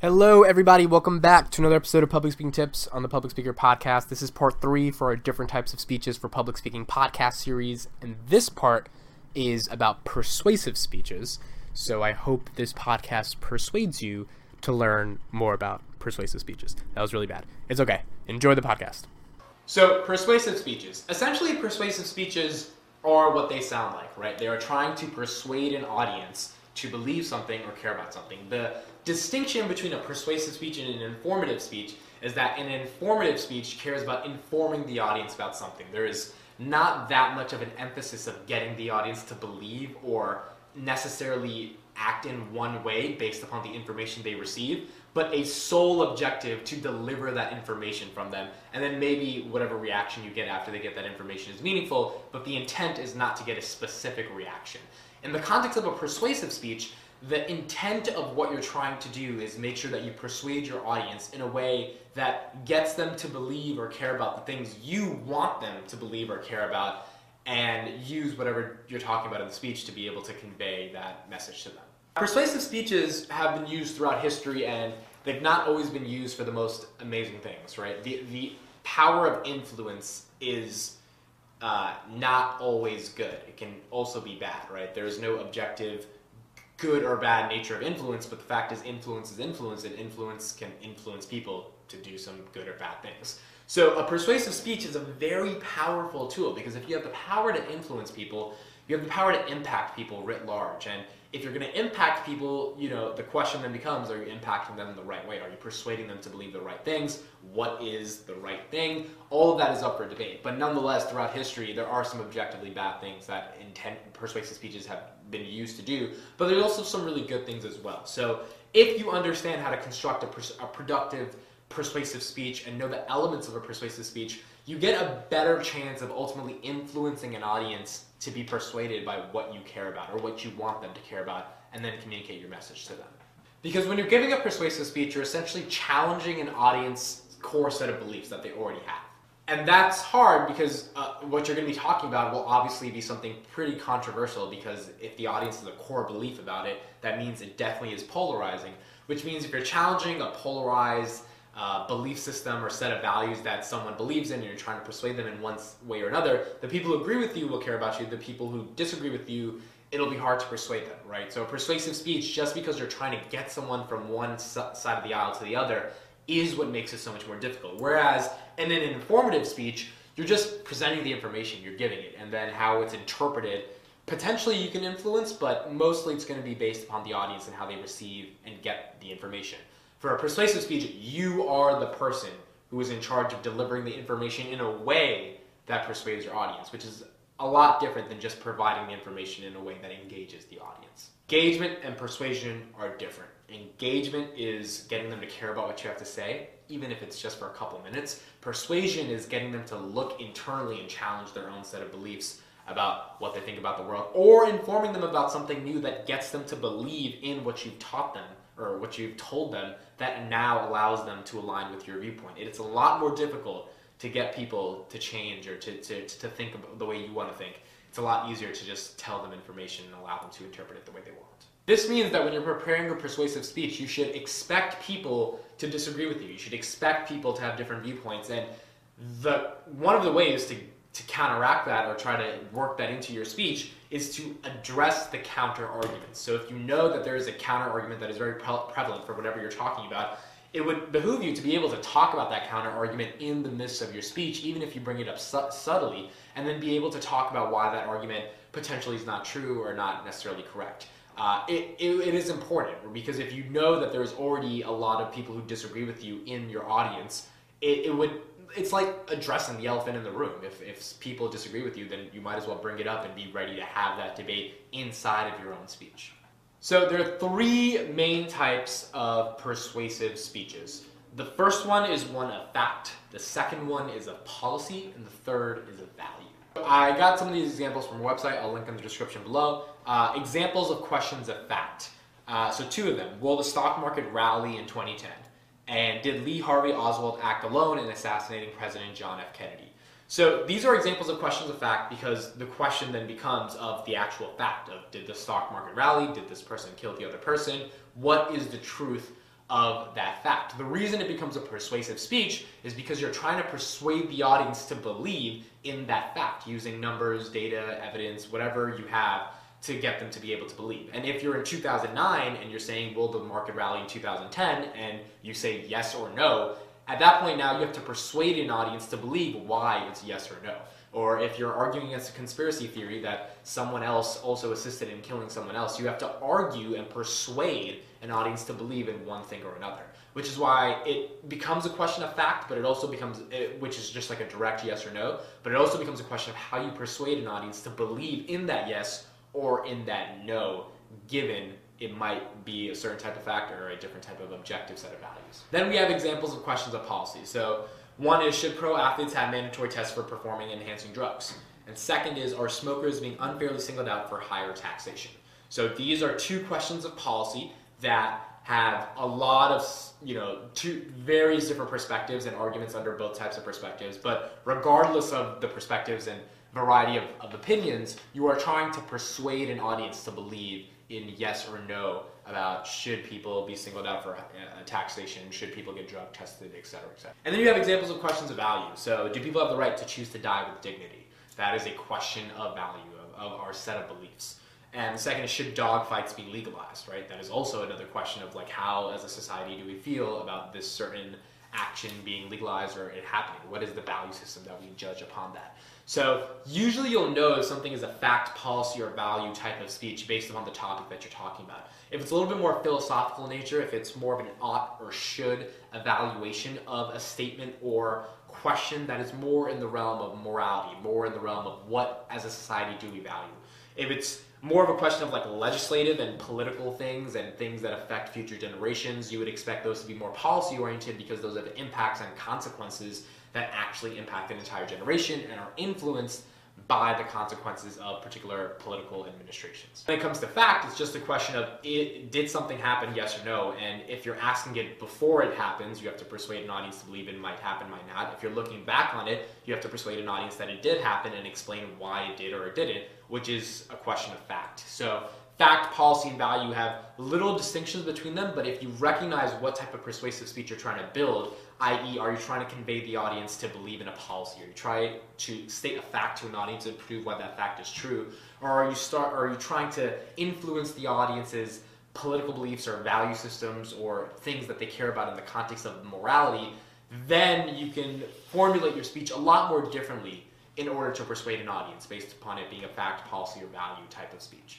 Hello, everybody. Welcome back to another episode of Public Speaking Tips on the Public Speaker Podcast. This is part three for our different types of speeches for public speaking podcast series, and this part is about persuasive speeches. So I hope this podcast persuades you to learn more about persuasive speeches. That was really bad. It's okay. Enjoy the podcast. So, persuasive speeches. Essentially, persuasive speeches are what they sound like, right? They are trying to persuade an audience to believe something or care about something. The distinction between a persuasive speech and an informative speech is that an informative speech cares about informing the audience about something. There is not that much of an emphasis of getting the audience to believe or necessarily act in one way based upon the information they receive, but a sole objective to deliver that information from them. And then maybe whatever reaction you get after they get that information is meaningful, but the intent is not to get a specific reaction. In the context of a persuasive speech, the intent of what you're trying to do is make sure that you persuade your audience in a way that gets them to believe or care about the things you want them to believe or care about and use whatever you're talking about in the speech to be able to convey that message to them. Persuasive speeches have been used throughout history and they've not always been used for the most amazing things, right? The, the power of influence is uh, not always good. It can also be bad, right? There is no objective good or bad nature of influence, but the fact is, influence is influence, and influence can influence people to do some good or bad things. So, a persuasive speech is a very powerful tool because if you have the power to influence people, you have the power to impact people writ large. And if you're going to impact people, you know, the question then becomes are you impacting them the right way? Are you persuading them to believe the right things? What is the right thing? All of that is up for debate. But nonetheless, throughout history, there are some objectively bad things that intent, persuasive speeches have been used to do, but there's also some really good things as well. So if you understand how to construct a, pers- a productive, persuasive speech and know the elements of a persuasive speech, you get a better chance of ultimately influencing an audience to be persuaded by what you care about or what you want them to care about, and then communicate your message to them. Because when you're giving a persuasive speech, you're essentially challenging an audience core set of beliefs that they already have. And that's hard because uh, what you're going to be talking about will obviously be something pretty controversial because if the audience has a core belief about it, that means it definitely is polarizing. Which means if you're challenging a polarized uh, belief system or set of values that someone believes in and you're trying to persuade them in one way or another, the people who agree with you will care about you. The people who disagree with you, it'll be hard to persuade them, right? So, persuasive speech, just because you're trying to get someone from one side of the aisle to the other, is what makes it so much more difficult. Whereas in an informative speech, you're just presenting the information, you're giving it, and then how it's interpreted. Potentially you can influence, but mostly it's going to be based upon the audience and how they receive and get the information. For a persuasive speech, you are the person who is in charge of delivering the information in a way that persuades your audience, which is a lot different than just providing the information in a way that engages the audience. Engagement and persuasion are different. Engagement is getting them to care about what you have to say, even if it's just for a couple minutes. Persuasion is getting them to look internally and challenge their own set of beliefs about what they think about the world, or informing them about something new that gets them to believe in what you've taught them or what you've told them that now allows them to align with your viewpoint. It's a lot more difficult to get people to change or to, to, to think the way you want to think. It's a lot easier to just tell them information and allow them to interpret it the way they want. This means that when you're preparing a persuasive speech, you should expect people to disagree with you. You should expect people to have different viewpoints. And the one of the ways to to counteract that or try to work that into your speech is to address the counter arguments. So if you know that there is a counter argument that is very pre- prevalent for whatever you're talking about, it would behoove you to be able to talk about that counter argument in the midst of your speech, even if you bring it up su- subtly, and then be able to talk about why that argument potentially is not true or not necessarily correct. Uh, it, it, it is important because if you know that there's already a lot of people who disagree with you in your audience, it, it would it's like addressing the elephant in the room. If, if people disagree with you, then you might as well bring it up and be ready to have that debate inside of your own speech. So there are three main types of persuasive speeches. The first one is one of fact, the second one is a policy, and the third is a value. I got some of these examples from a website, I'll link in the description below. Uh, examples of questions of fact. Uh, so two of them. Will the stock market rally in 2010? And did Lee Harvey Oswald act alone in assassinating President John F. Kennedy? So these are examples of questions of fact because the question then becomes of the actual fact of did the stock market rally? Did this person kill the other person? What is the truth of that fact. The reason it becomes a persuasive speech is because you're trying to persuade the audience to believe in that fact using numbers, data, evidence, whatever you have to get them to be able to believe. And if you're in 2009 and you're saying, will the market rally in 2010? And you say yes or no, at that point now you have to persuade an audience to believe why it's yes or no. Or if you're arguing against a conspiracy theory that someone else also assisted in killing someone else, you have to argue and persuade an audience to believe in one thing or another. Which is why it becomes a question of fact, but it also becomes, eh, which is just like a direct yes or no, but it also becomes a question of how you persuade an audience to believe in that yes or in that no, given it might be a certain type of factor or a different type of objective set of values. Then we have examples of questions of policy. So one is should pro athletes have mandatory tests for performing enhancing drugs? And second is are smokers being unfairly singled out for higher taxation? So these are two questions of policy that have a lot of you know two various different perspectives and arguments under both types of perspectives. But regardless of the perspectives and variety of, of opinions, you are trying to persuade an audience to believe in yes or no about should people be singled out for a taxation, should people get drug tested, et cetera, et cetera. And then you have examples of questions of value. So, do people have the right to choose to die with dignity? That is a question of value, of, of our set of beliefs. And the second is should dog fights be legalized, right? That is also another question of like how, as a society, do we feel about this certain action being legalized or it happening? What is the value system that we judge upon that? So usually you'll know if something is a fact, policy, or value type of speech based upon the topic that you're talking about. If it's a little bit more philosophical in nature, if it's more of an ought or should evaluation of a statement or question that is more in the realm of morality, more in the realm of what as a society do we value. If it's more of a question of like legislative and political things and things that affect future generations, you would expect those to be more policy oriented because those have impacts and consequences that actually impact an entire generation and are influenced by the consequences of particular political administrations. When it comes to fact, it's just a question of it, did something happen, yes or no? And if you're asking it before it happens, you have to persuade an audience to believe it might happen, might not. If you're looking back on it, you have to persuade an audience that it did happen and explain why it did or it didn't, which is a question of fact. So fact, policy, and value have little distinctions between them, but if you recognize what type of persuasive speech you're trying to build, i.e., are you trying to convey the audience to believe in a policy? Are you trying to state a fact to an audience and prove why that fact is true? Or are you start are you trying to influence the audience's political beliefs or value systems or things that they care about in the context of morality? Then you can formulate your speech a lot more differently in order to persuade an audience based upon it being a fact, policy, or value type of speech.